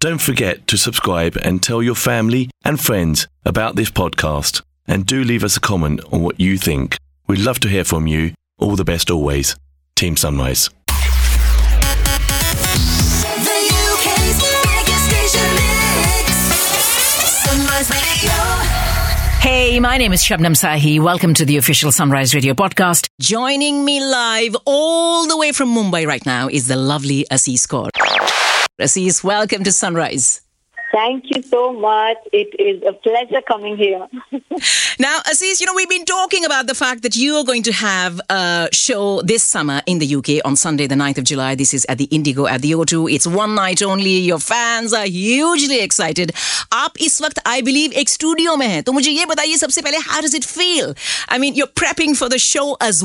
Don't forget to subscribe and tell your family and friends about this podcast. And do leave us a comment on what you think. We'd love to hear from you. All the best always. Team Sunrise. The UK's biggest station mix. Sunrise Radio. Hey, my name is Shabnam Sahi. Welcome to the official Sunrise Radio podcast. Joining me live all the way from Mumbai right now is the lovely Asees Kaur. Rasis, welcome to Sunrise. Thank you so much. It is a pleasure coming here. now, Asees, you know, we've been talking about the fact that you are going to have a show this summer in the UK on Sunday, the 9th of July. This is at the Indigo at the O2. It's one night only. Your fans are hugely excited. आप इस वक्त I believe एक studio में हैं तो मुझे ये बताइए सबसे पहले how does it feel I mean you are prepping for the show as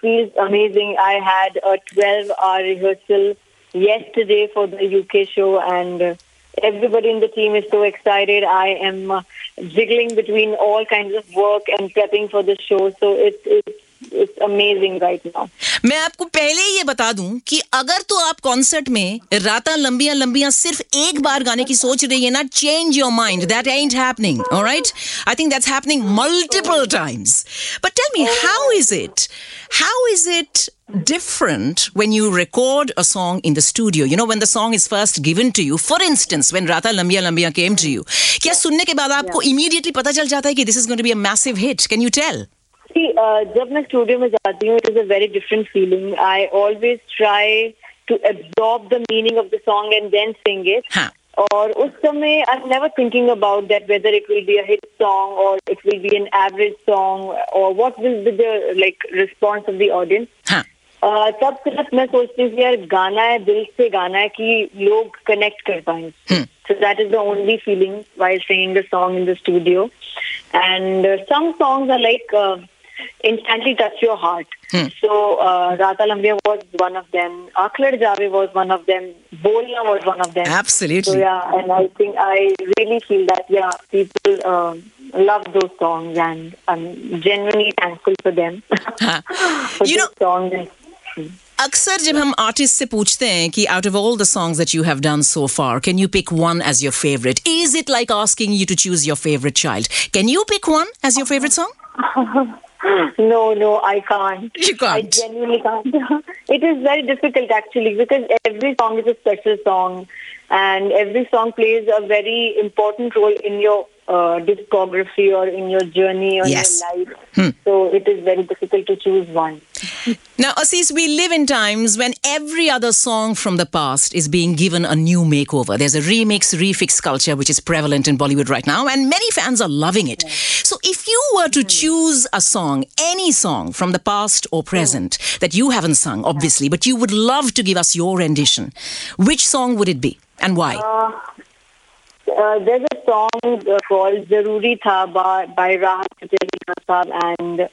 feels amazing. I had a 12 hour rehearsal yesterday for the UK show, and uh, everybody in the team is so excited. I am uh, jiggling between all kinds of work and prepping for the show, so it's, it's, it's amazing right now. मैं आपको पहले ही ये बता दूँ कि अगर तो आप कॉन्सर्ट में राता लंबियाँ लंबियाँ सिर्फ़ एक बार गाने की सोच रही है ना change your mind that ain't happening all right i think that's happening multiple times but tell me how is it how is it different when you record a song in the studio you know when the song is first given to you for instance when rata lambiya lambiya came to you क्या सुनने के बाद आपको immediately पता चल जाता है कि this is going to be a massive hit can you tell See, uh, जब मैं स्टूडियो में जाती हूँ, it is a very different feeling. I always try to absorb the meaning of the song and then sing it. हाँ और उस समय I'm never thinking about that whether it will be a hit song or it will be an average song or what will be the like response of the audience. हाँ Uh, तब सिर्फ मैं सोचती हूँ कि यार गाना है दिल से गाना है कि लोग कनेक्ट कर पाए So that is the only feeling while singing the song in the studio. And uh, some songs are like uh, instantly touch your heart. Hmm. So uh, Raatan Lambiyaan was one of them. Akhlar Javi was one of them. Bolna was one of them. Absolutely. So, yeah, and I think I really feel that yeah, people uh, love those songs, and I'm genuinely thankful for them. for you know. Songs and, अक्सर जब हम artist से पूछते हैं कि out of all the songs that you have done so far can you pick one as your favourite is it like asking you to choose your favourite child can you pick one as your favourite song no, no, I can't. You can't. I genuinely can't. it is very difficult actually because every song is a special song, and every song plays a very important role in your uh, discography or in your journey or Yes. your life. So it is very difficult to choose one. Now, Asees, we live in times when every other song from the past is being given a new makeover. There's a remix, refix culture which is prevalent in Bollywood right now, and many fans are loving it. So, if you were to choose a song, any song from the past or present that you haven't sung, obviously, but you would love to give us your rendition, which song would it be and why? Uh, there's a song uh, called Zaruri Tha by, by Rahat Fateh Ali Khan Sahab, and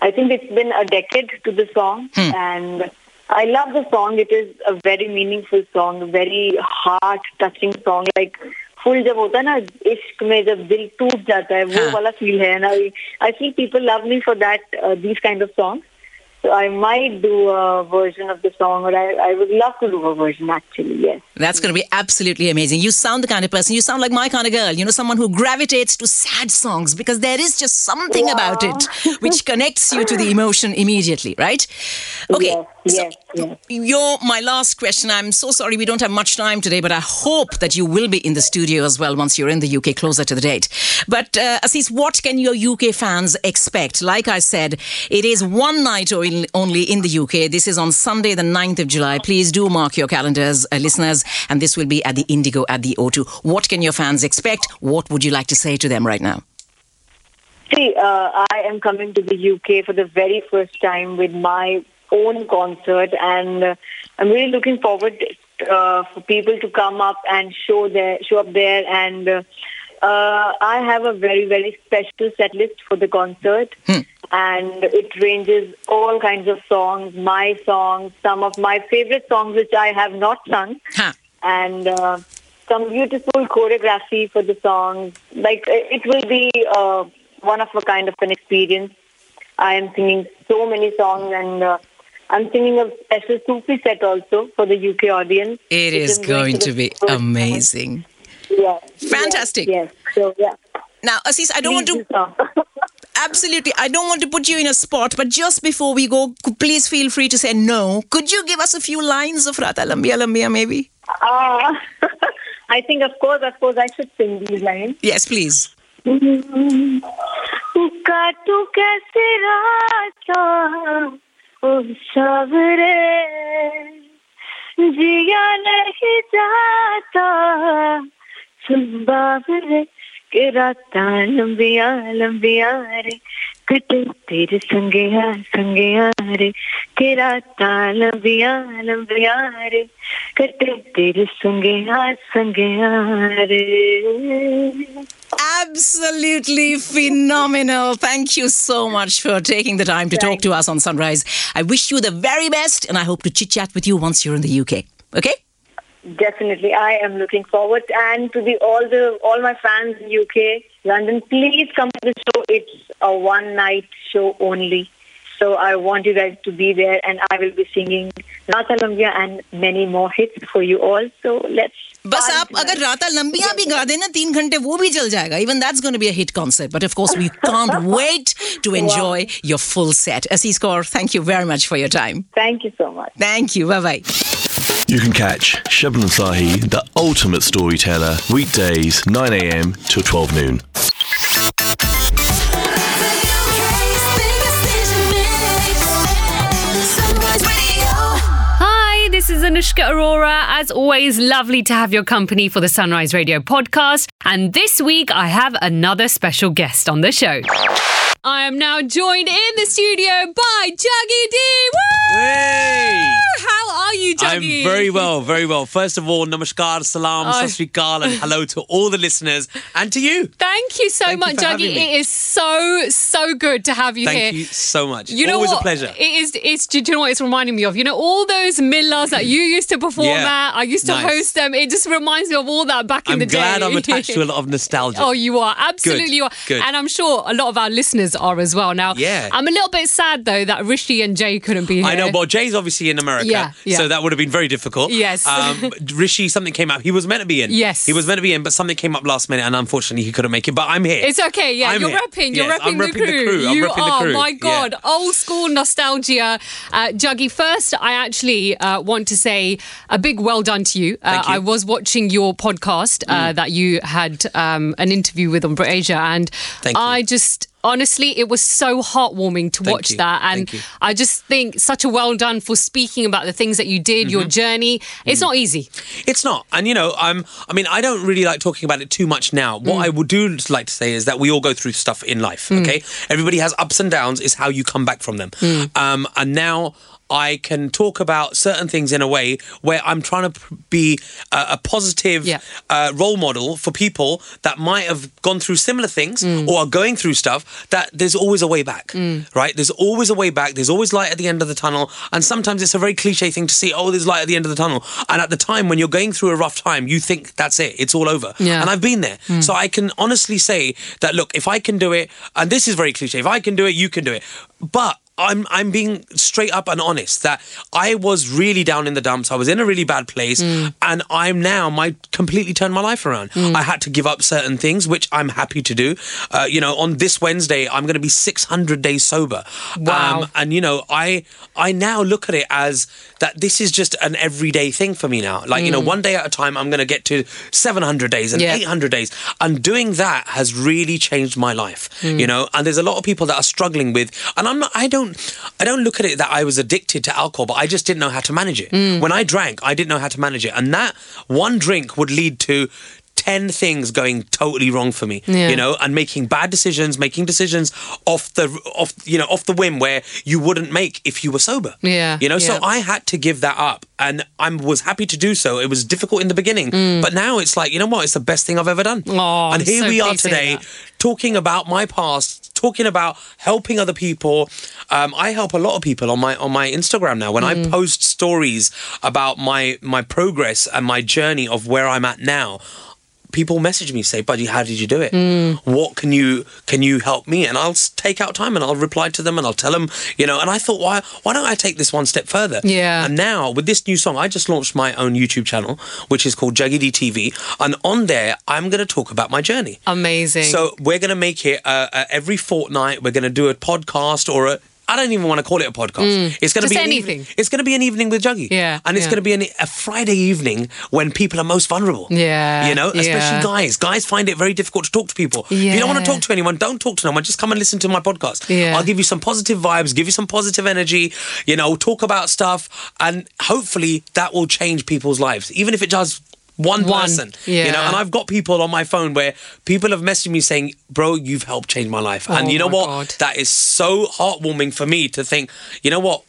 I think it's been a decade to the song, and I love the song. It is a very meaningful song, a very heart-touching song. Like full जब होता है ना इश्क में जब दिल टूट जाता है वो हाँ. वाला फील है ना आई feel people love me for that these kind of song so I might do a version of the song, or I, I would love to do a version actually, yes. That's going to be absolutely amazing. You sound the kind of person, you sound like my kind of girl, you know, someone who gravitates to sad songs because there is just something about it which connects you to the emotion immediately, right? Okay. Yes, so yes, yes. My last question. I'm so sorry we don't have much time today, but I hope that you will be in the studio as well once you're in the UK closer to the date. But uh, Asees, what can your UK fans expect? Like I said, it is one night o- only in the UK. This is on Sunday, the 9th of July. Please do mark your calendars, uh, listeners, and this will be at the Indigo at the O2. What can your fans expect? What would you like to say to them right now? See, uh, I am coming to the UK for the very first time with my own concert, and uh, I'm really looking forward uh, for people to come up and show their show up there. And uh, uh, I have a very very special set list for the concert, and it ranges all kinds of songs, my songs, some of my favorite songs which I have not sung Huh. and uh, some beautiful choreography for the songs. Like uh, it will be uh, one of a kind of an experience. I am singing so many songs, and uh, I'm singing a special Sufi set also for the UK audience. It is going to be amazing. Yes, Fantastic. Yes, yes. So yeah, Now, Asees, I don't want to Please do so. absolutely. I don't want to put you in a spot, but just before we go, please feel free to say no. Could you give us a few lines of Raatan Lambiyaan Lambiyaan, maybe? Uh, I think, of course, of course, I should sing these lines. Yes, please. काटू कैसे के राता लंबिया लंबिया रे कटे तेरे संगया संगया रे के राता लंबिया लंबिया रे कटे तेरे संगया संगया रे Absolutely phenomenal. Thank you so much for taking the time to talk to us on Sunrise. I wish you the very best, and I hope to chit chat with you once you're in the UK. Okay? Definitely, I am looking forward, and to the all the all my fans in UK, London, please come to the show. It's a one night show only, so I want you guys to be there, and I will be singing Raatan Lambiyaan and many more hits for you all. So let's बस आप अगर राता लंबिया भी गा देना तीन घंटे वो भी चल जाएगा। Even that's gonna be a hit concert but of course we can't wait to enjoy your full set Asees Kaur thank you very much for your time thank you so much thank you bye bye you can catch Shabnam Sahi, the ultimate storyteller, weekdays 9am till 12 noon. Anushka Arora. As always, lovely to have your company for the Sunrise Radio podcast. And this week, I have another special guest on the show. I am now joined in the studio by Juggy D. Woo! Hey! How are you, I'm very well, very well. First of all, namaskar, salam, Oh. sat sri akal, and hello to all the listeners and to you. Thank you so Thank much, for Juggy. It is so, so good to have you Thank here. Thank you so much. You know Always what? a pleasure. It is. It's. Do you know what it's reminding me of? You know all those millas that you used to perform Yeah. at. I used to Nice. host them. It just reminds me of all that back in I'm the day. glad I'm attached to a lot of nostalgia. Oh, you are absolutely Good, you are, good. and I'm sure a lot of our listeners are as well. Now, Yeah. I'm a little bit sad though that Rishi and Jay couldn't be here. I know, but Jay's obviously in America, Yeah, yeah. so that would have been very difficult. Yes. Um, Rishi, something came up. He was meant to be in. Yes. He was meant to be in, but something came up last minute, and unfortunately, he couldn't make it. But I'm here. It's okay, yeah. I'm you're here. repping. You're Yes, repping, I'm the, repping crew. the crew. I'm you are. My Yeah. God, old school nostalgia, uh, Juggy. First, I actually uh, want to say a big well done to you. Uh, you. Mm. I was watching your podcast uh, that you had um, an interview with on Asia, and Thank you. I just. Honestly, it was so heartwarming to Thank watch you. that. And you. I just think such a well done for speaking about the things that you did, your Mm-hmm. journey. It's Mm. not easy. It's not, and you know, I'm. I mean, I don't really like talking about it too much now. What Mm. I would do like to say is that we all go through stuff in life. Okay, everybody has ups and downs. Is how you come back from them. Mm. Um, and now. I can talk about certain things in a way where I'm trying to be a, a positive Yeah. uh, role model for people that might have gone through similar things Mm. or are going through stuff. That there's always a way back, right? There's always a way back. There's always light at the end of the tunnel. And sometimes it's a very cliche thing to see. Oh, there's light at the end of the tunnel. And at the time when you're going through a rough time, you think that's it. It's all over. Yeah. And I've been there, so I can honestly say that. Look, if I can do it, and this is very cliche. If I can do it, you can do it. But I'm I'm being straight up and honest that I was really down in the dumps. I was in a really bad place, Mm. and I'm now my completely turned my life around. I had to give up certain things, which I'm happy to do. Uh, you know, on this Wednesday, I'm going to be 600 days sober. Um, Wow. and you know, I I now look at it as that this is just an everyday thing for me now. Like you know, one day at a time, I'm going to get to 700 days and Mm. Yeah. 800 days, and doing that has really changed my life. Mm. You know, and there's a lot of people that are struggling with, and I'm not. I don't. I don't look at it that I was addicted to alcohol, but I just didn't know how to manage it. Mm. When I drank, I didn't know how to manage it, and that one drink would lead to. 10 things going totally wrong for me Yeah. you know and making bad decisions making decisions off the off you know off the whim where you wouldn't make if you were sober. Yeah, you know so i had to give that up and i was happy to do so. It was difficult in the beginning but now it's like you know what? It's the best thing i've ever done. Mm. Aw, and here so we are pleased to hear today talking about my past talking about helping other people. Um, i help a lot of people on my on my instagram now. When Mm. i post stories about my my progress and my journey of where i'm at now people message me say buddy how did you do it Mm. what can you can you help me and i'll take out time and i'll reply to them and i'll tell them you know and i thought why why don't i take this one step further Yeah. and now with this new song i just launched my own youtube channel which is called Juggy D TV and on there i'm going to talk about my journey Amazing. so we're going to make it uh, uh, every fortnight. We're going to do a podcast or a. I don't even want to call it a podcast. It's going to Mm. Be an anything. Evening, it's going to be an evening with Juggy. Yeah, and it's yeah. going to be an, a Friday evening when people are most vulnerable. Yeah, you know, especially yeah. guys. Guys find it very difficult to talk to people. If you don't want to talk to anyone, don't talk to anyone. Just come and listen to my podcast. Yeah. I'll give you some positive vibes, give you some positive energy. You know, talk about stuff, and hopefully that will change people's lives, even if it does. One One, person, you know, and I've got people on my phone where people have messaged me saying, "Bro, you've helped change my life," and Oh you know what? God. That is so heartwarming for me to think. You know what?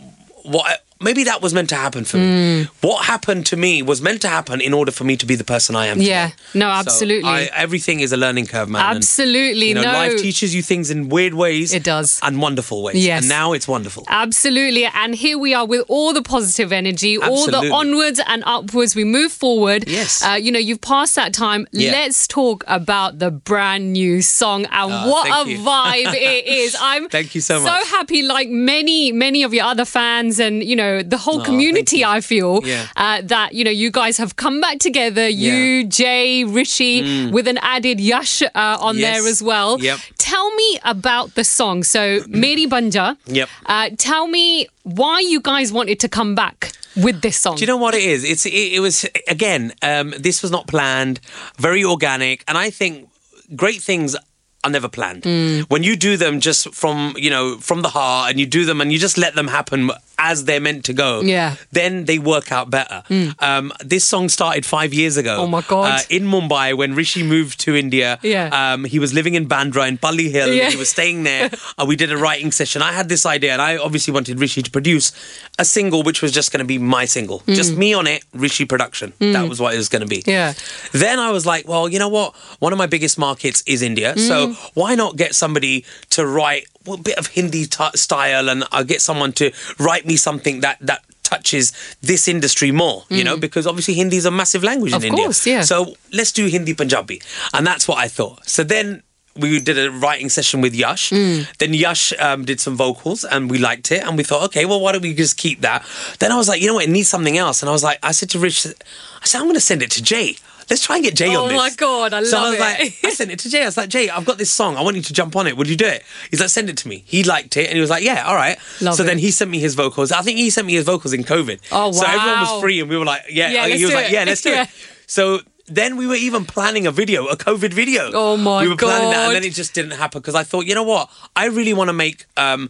What maybe that was meant to happen for me. What happened to me was meant to happen in order for me to be the person I am. Yeah. today. No, So absolutely. I, everything is a learning curve, man. and, Absolutely. you know, no. life teaches you things in weird ways. It does. and wonderful ways. Yes. and now it's wonderful. Absolutely. And here we are with all the positive energy, all the onwards and upwards. We move forward. Yes. Uh, you know, you've passed that time. Yeah. Let's talk about the brand new song and Ah, what a you. vibe it is. I'm Thank you so much. So happy, like many, many of your other fans and, you know, the whole thank community. I feel, Yeah. uh, that, you know, you guys have come back together. You, Jay, Rishi, with an added Yash uh, on Mm. Yes. there as well. Yep. Tell me about the song. So, Meri Ban Ja. Yep. Uh, tell me why you guys wanted to come back with this song. Do you know what it is? It's it, it was again. Um, this was not planned. Very organic, and I think great things are never planned. Mm. When you do them just from you know from the heart, and you do them and you just let them happen as they're meant to go. Yeah. Mm. Then they work out better. Um, this song started five years ago. Oh my God. Uh, in Mumbai, when Rishi moved to India. Yeah. Um, he was living in Bandra in Pali Hill. Yeah. He was staying there. uh, we did a writing session. I had this idea, and I obviously wanted Rishi to produce a single, which was just going to be my single, just me on it, Rishi production. That was what it was going to be. Mm. Yeah. Then I was like, well, you know what? One of my biggest markets is India, so Mm. why not get somebody to write a bit of Hindi t- style, and I'll get someone to write me something that that touches this industry more, you know, because obviously Hindi is a massive language Mm. Of in India. Of course, yeah. So let's do Hindi Punjabi, and that's what I thought. So then. We did a writing session with Yash. Mm. Then Yash um, did some vocals and we liked it. And we thought, okay, well, why don't we just keep that? Then I was like, you know what? It needs something else. And I was like, I said to Rich, I said, I'm going to send it to Jay. Let's try and get Jay Oh on this. Oh my God, I so I love was it. like, I sent it to Jay. I was like, Jay, I've got this song. I want you to jump on it. Would you do it? He's like, send it to me. He liked it and he was like, yeah, all right. Love so it. then he sent me his vocals. I think he sent me his vocals in COVID. Oh, wow. So everyone was free and we were like, yeah. Yeah, let's he was do like, it. yeah, let's do Yeah. it. So then we were even planning a video, a COVID video. Oh my god! We were planning that, and then it just didn't happen because I thought, you know what, I really want to make um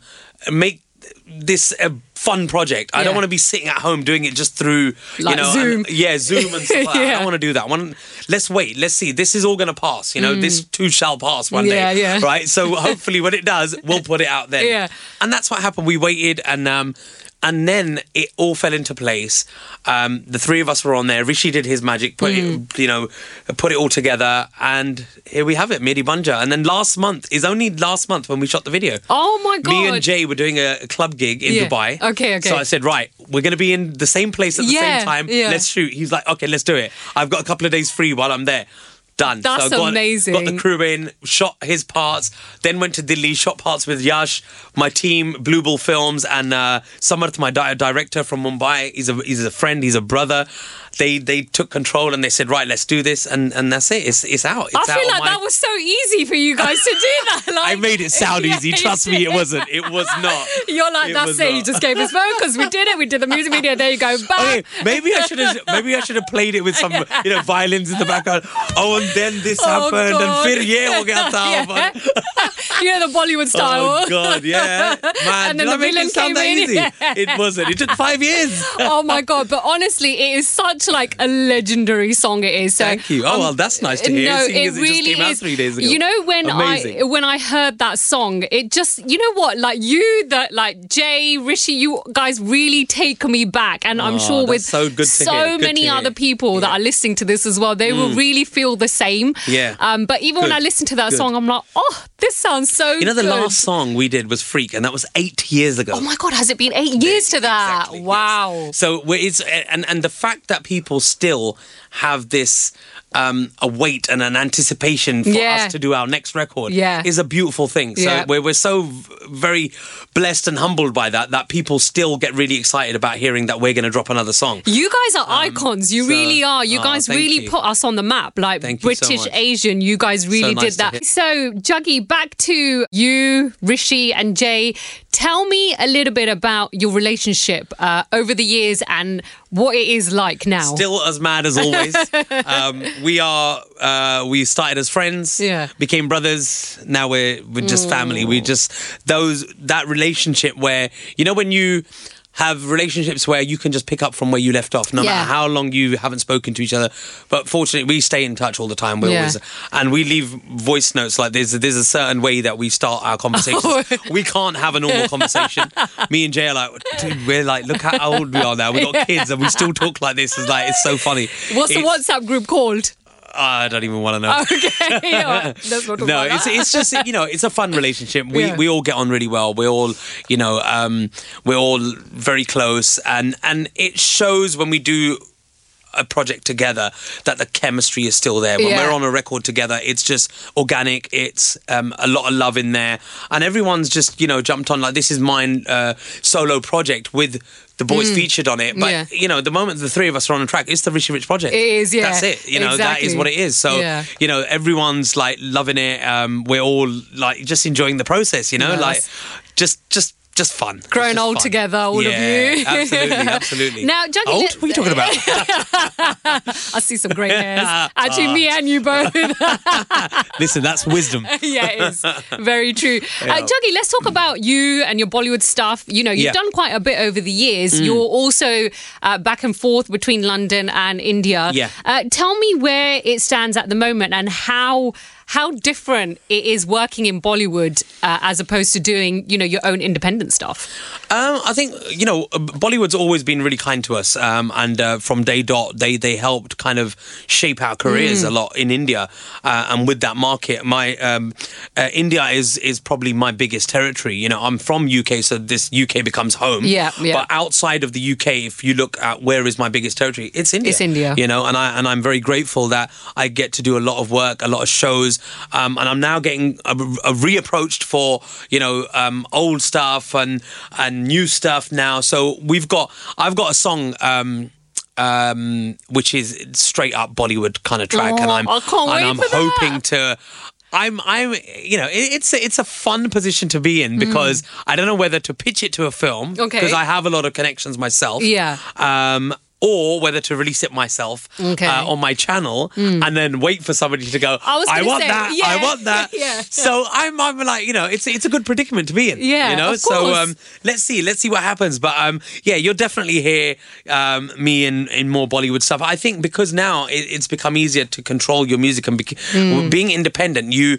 make this a fun project. I don't want to be sitting at home doing it just through Like you know Zoom. and- yeah Zoom and stuff. like that. I don't want to do that. I want let's wait, let's see. This is all going to pass. You know, this too shall pass one Mm. Yeah, day. yeah. Right. So hopefully, when it does, we'll put it out then. Yeah. And that's what happened. We waited and. um and then it all fell into place. Um, the three of us were on there. Rishi did his magic, put Mm. it, you know, put it all together, and here we have it, Meri Ban Ja. And then last month is only last month when we shot the video. Oh my God. Me and Jay were doing a, club gig in Yeah. Dubai. Okay, okay. So I said, right, we're going to be in the same place at the Yeah, same time. yeah. Let's shoot. He's like, okay, let's do it. I've got a couple of days free while I'm there. Done. That's so got, amazing. Got the crew in, shot his parts, then went to Delhi, shot parts with Yash, my team, Blue Bull Films, and uh, Samarth, my di- director from Mumbai. He's a he's a friend, he's a brother they they took control and they said, right, let's do this, and and that's it. It's it's out. It's I feel out like my... that was so easy for you guys to do that. Like, I made it sound easy. Trust me, it wasn't. It was not. You're like, it that's it. Not. You just gave us vocals. We did it. We did the music video. There you go. Bam. Okay, maybe I should have maybe I should have played it with some you know violins in the background. Oh, and then this oh, happened, God. and Firye will get that You know the Bollywood oh, style. Oh God, yeah, man. And then the villain came in. Yeah. It wasn't. It took five years. oh my God! But honestly, it is such like a legendary song. It is. So, Thank you. Oh, well, that's nice to hear, No, it really came out is. three days ago. You know when Amazing. I when I heard that song, it just you know what like you that like Jay Rishi, you guys really take me back, and I'm Oh, sure with so good so. Good many other people that Yeah. Mm. are listening to this as well, they will really feel the same. Yeah. Um. But even when I listen to that Good. song, I'm like, oh, this sounds so. You know, the good. last song we did was Freak, and that was eight years ago. Oh my god! Has it been eight years to that? Exactly, yes. wow. So we- it's and and the fact that people still have this um, a wait and an anticipation for Yeah. us to do our next record Yeah. is a beautiful thing. So Yeah. we're we're so v- very blessed and humbled by that that people still get really excited about hearing that we're going to drop another song. You guys are icons. You Um, so- really are. You Oh, guys really you. put us on the map, like Thank you so British. Asian. You guys really nice did that. So, Juggy, back to you, Rishi, and Jay. Tell me a little bit about your relationship uh, over the years and what it is like now. Still as mad as always. um, we are. Uh, we started as friends. Yeah. Mm. Became brothers. Now we're we're just family. We just those that relationship where you know when you have relationships where you can just pick up from where you left off, no Yeah. matter how long you haven't spoken to each other. But fortunately, we stay in touch all the time. We Yeah. always and we leave voice notes like there's there's a certain way that we start our conversations. Oh. we can't have a normal conversation. Me and Jay are like, dude, we're like, look how old we are now. We got kids and we still talk like this. It's like it's so funny. What's the WhatsApp group called? I don't even want to know. Okay, all right. let's No, it's it's just you know it's a fun relationship. We Yeah. we all get on really well. We're all you know um, we're all very close, and and it shows when we do a project together that the chemistry is still there. When Yeah. we're on a record together, it's just organic. It's um, a lot of love in there, and everyone's just you know jumped on like this is mine uh, solo project with. The boys featured on it, but Mm. Yeah. you know, the moment the three of us are on a track, it's the Rishi Rich project. It is, yeah. That's it. You know, that is what it is. So, Yeah. you know, everyone's like loving it. Um, we're all like just enjoying the process. You know, Yes. like just just just fun. Grown just old fun. together, all of you. absolutely, absolutely. Now, Juggy, old? What are you talking about? I see some great hairs. Actually, me and you both. Listen, that's wisdom. yeah, it is. Very true. Uh, Juggy, let's talk about you and your Bollywood stuff. You know, you've Yeah. Mm. done quite a bit over the years. You're also uh, back and forth between London and India. Yeah. Uh, tell me where it stands at the moment and how how different it is working in Bollywood uh, as opposed to doing, you know, your own independent stuff. Um, I think you know Bollywood's always been really kind to us, um, and uh, from day dot they they helped kind of shape our careers Mm. a lot in India, uh, and with that market, my um, uh, India is is probably my biggest territory. You know, I'm from UK, so this UK becomes home. Yeah, yeah. But outside of the UK, if you look at where is my biggest territory, it's India. It's India. You know, and I and I'm very grateful that I get to do a lot of work, a lot of shows, um, and I'm now getting a, a reapproached for you know um, old stuff and and new stuff now. So we've got I've got a song. Um, um, which is straight up Bollywood kind of track, and Oh, I'm I can't and wait I'm for that. hoping to. I'm, I'm, you know, it, it's a, it's a fun position to be in because I don't know whether to pitch it to a film Mm. Okay. because I have a lot of connections myself. Yeah. Um, or whether to release it myself Okay. uh, on my channel and then wait for somebody to go. I gonna want say, that. yeah, I want that. yeah. So I'm, I'm like, you know, it's it's a good predicament to be in. Yeah, you know. so um, let's see, let's see what happens. But um, yeah, you'll definitely hear um, me in in more Bollywood stuff. I think because now it, it's become easier to control your music and bec- Hmm. being independent, you.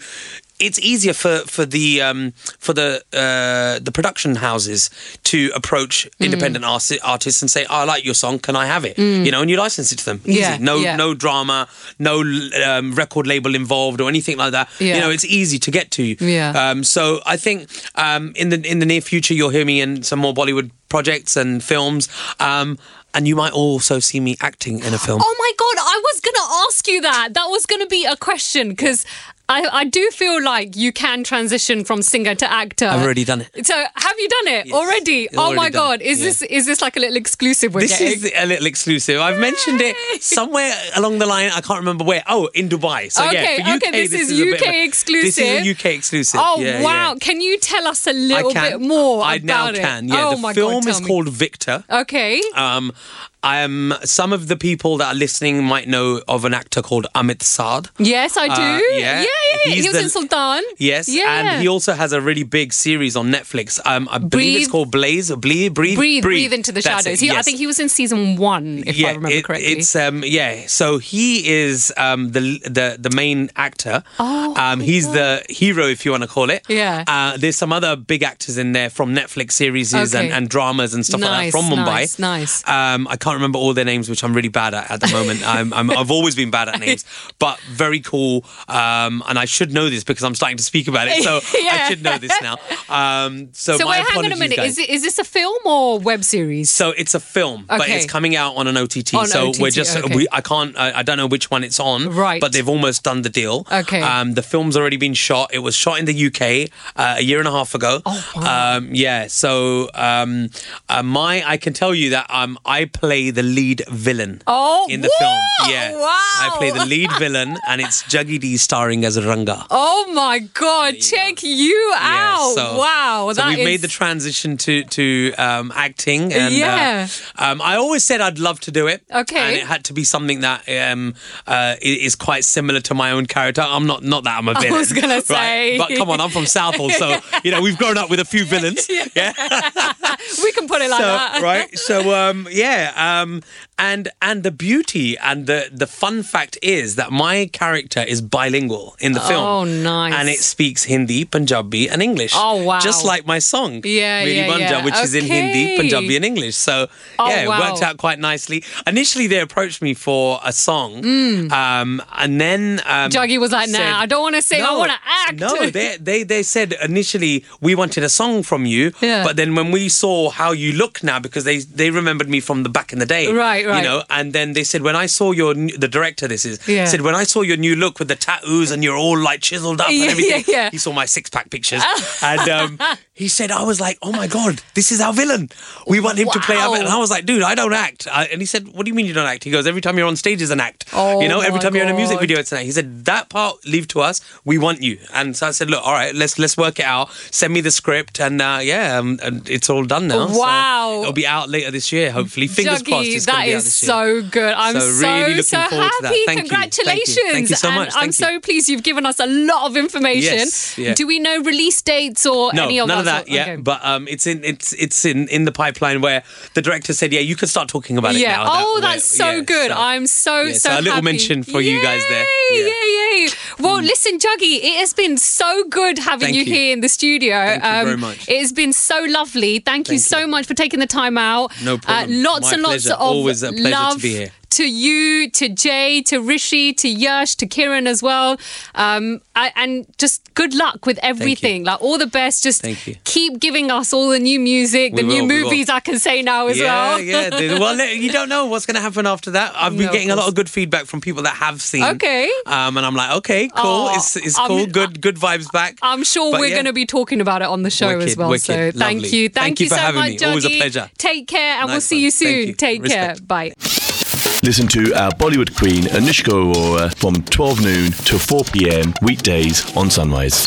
It's easier for for the um, for the uh, the production houses to approach Hmm. independent arti- artists and say, "I like your song, can I have it?" You know, and you license it to them. Easy. Yeah, no yeah. no drama, no um, record label involved or anything like that. Yeah. You know, it's easy to get to. Yeah. Um, so I think um, in the in the near future you'll hear me in some more Bollywood projects and films. Um, and you might also see me acting in a film. Oh my god, I was gonna ask you that. That was gonna be a question because I, I do feel like you can transition from singer to actor. I've already done it. So have you done it Yes, already? oh already my god, is Yeah. this is this like a little exclusive we're This getting? is a little exclusive. I've mentioned it somewhere along the line. I can't remember where. Oh, in Dubai. So Okay, yeah, for okay, UK, this is of UK a- exclusive. This is a UK exclusive. Oh Yeah, wow! yeah. Can you tell us a little bit more I about now it? can. Yeah, oh the my film god, is me. called Victor. Okay. Um, Some of the people that are listening might know of an actor called Amit Sadh. Yes, I do. Uh, yeah, yeah. yeah, yeah. He was the- in Sultan. Yes, Yeah. and he also has a really big series on Netflix. Um, I believe Breathe. it's called Blaze or Breathe. Breathe, breathe, breathe into the That's shadows. He, I think he was in season one, if I remember it- correctly. It's um yeah. So he is um the the the main actor. Oh, um he's the hero if you want to call it. Yeah. Uh, there's some other big actors in there from Netflix series Okay. and, and dramas and stuff like that from Mumbai. nice, nice. Um, I can't remember all their names, which I'm really bad at at the moment. I'm, I'm I've always been bad at names, but very cool. Um, and I should know this because I'm starting to speak about it, so Yeah. I should know this now. Um, so, so my wait, hang on a minute. guys. Is it is this a film or web series? So it's a film, but it's coming out on an OTT. On so we're just okay. we I can't I, I don't know which one it's on. Right. But they've almost done the deal. Okay. Um, the film's already been shot. It was shot in the UK uh, a year and a half ago. Oh, wow. Um, yeah. So um, uh, my I can tell you that um I play the lead villain. Oh, In the whoa, film, yeah, wow. I play the lead villain, and it's Juggy D starring as Ranga. Oh my god! Check you out! so- wow, So we've made the transition to to um, acting, and Yeah. uh, um, I always said I'd love to do it. Okay. and it had to be something that um, uh, is quite similar to my own character. I'm not not that I'm a villain. I was gonna right? say. but come on, I'm from Southall, so you know we've grown up with a few villains. Yeah, we can put it like so, that. right. So um, yeah, um, and and the beauty and the the fun fact is that my character is bilingual in the film. Oh, nice. And it speaks Hindi, Punjabi, and English. Oh, wow. Just like my song, Yeah, Meri yeah, Ban Ja, yeah. which is in Hindi, Punjabi, and English. So Oh, yeah, wow. it worked out quite nicely. Initially, they approached me for a song, um, and then um, Juggy was like, "Nah, said- I don't want to sing. I want to act." No, they, they they said initially we wanted a song from you, Yeah. but then when we saw how you look now, because they they remembered me from the back in the day, Right, right. You know, and then they said when I saw your new- the director, this is Yeah. said when I saw your new look with the tattoos and you're all like chiseled up Yeah, and everything. yeah, yeah. He saw my six pack pictures, and um, he said I was like, oh my god, this is our villain. We want him to play our villain. And I was like, dude, I don't act. I, and he said, what do you mean you don't act? He goes, every time you're on stage is an act. Oh you know, every time you're in a music video, it's an act. He said that part leave to us. We want you. And so I said, look, all right, let's let's work it out. Send me the script, and uh, yeah, um, and it's all done now. So Wow. it'll be out later this year, hopefully. Fingers Juggy, crossed. It's gonna that is so good. I'm So so really so that. happy. Thank you. Thank you. Congratulations! Thank you so And much. I'm you. so pleased you've given us a lot of information. Yes, yeah. Do we know release dates or No, any of none that? of that yet. Okay. But um, it's in it's it's in in the pipeline where the director said, yeah, you can start talking about it yeah. now. oh, that that's so yeah, good. so- I'm so yeah, so so a little happy. mention for you guys there. Yay, Yeah. Mm. Yay, yay. Well, listen, Juggy, it has been so good having you, you. here in the studio. Um, Thank you very much. It has been so lovely. Thank, you so much for taking the time out. No problem. Uh, lots My and lots pleasure. Always a pleasure to be here. To you, to Jay, to Rishi, to Yash, to Kiran as well. Um, I, and just good luck with everything. Like all the best. Just you. keep giving us all the new music, We the new will, will. movies I can say now as yeah, well. yeah. Well, you don't know what's going to happen after that. I've been No, getting a lot of good feedback from people that have seen. Okay. Um, and I'm like, okay, cool. Oh, it's it's I'm- cool. Good good vibes back. I'm sure But we're yeah. going to be talking about it on the show as Wicked, well. so wicked. thank you. Thank, Thank you for so having much, me. Always a pleasure. Take care and we'll see one. you soon. you. Take Respect. care. Bye. Listen to our Bollywood queen Anushka Arora from 12 noon to 4 pm weekdays on Sunrise.